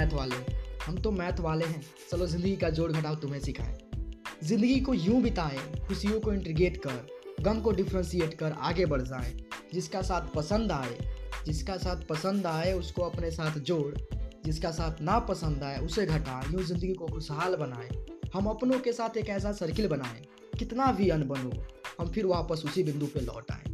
Math वाले हम तो मैथ वाले हैं। चलो ज़िंदगी का जोड़ घटाओ, तुम्हें सिखाएँ। ज़िंदगी को यूँ बिताएँ, खुशियों को इंटीग्रेट कर, गम को डिफ्रेंशिएट कर, आगे बढ़ जाएँ। जिसका साथ पसंद आए, जिसका साथ पसंद आए, उसको अपने साथ जोड़। जिसका साथ ना पसंद आए, उसे घटा यूँ ज़िंदगी को खुशहाल बनाए। हम अपनों के साथ एक ऐसा सर्किल बनाएँ, कितना भी अनबन हो हम फिर वापस उसी बिंदु पे लौट आए।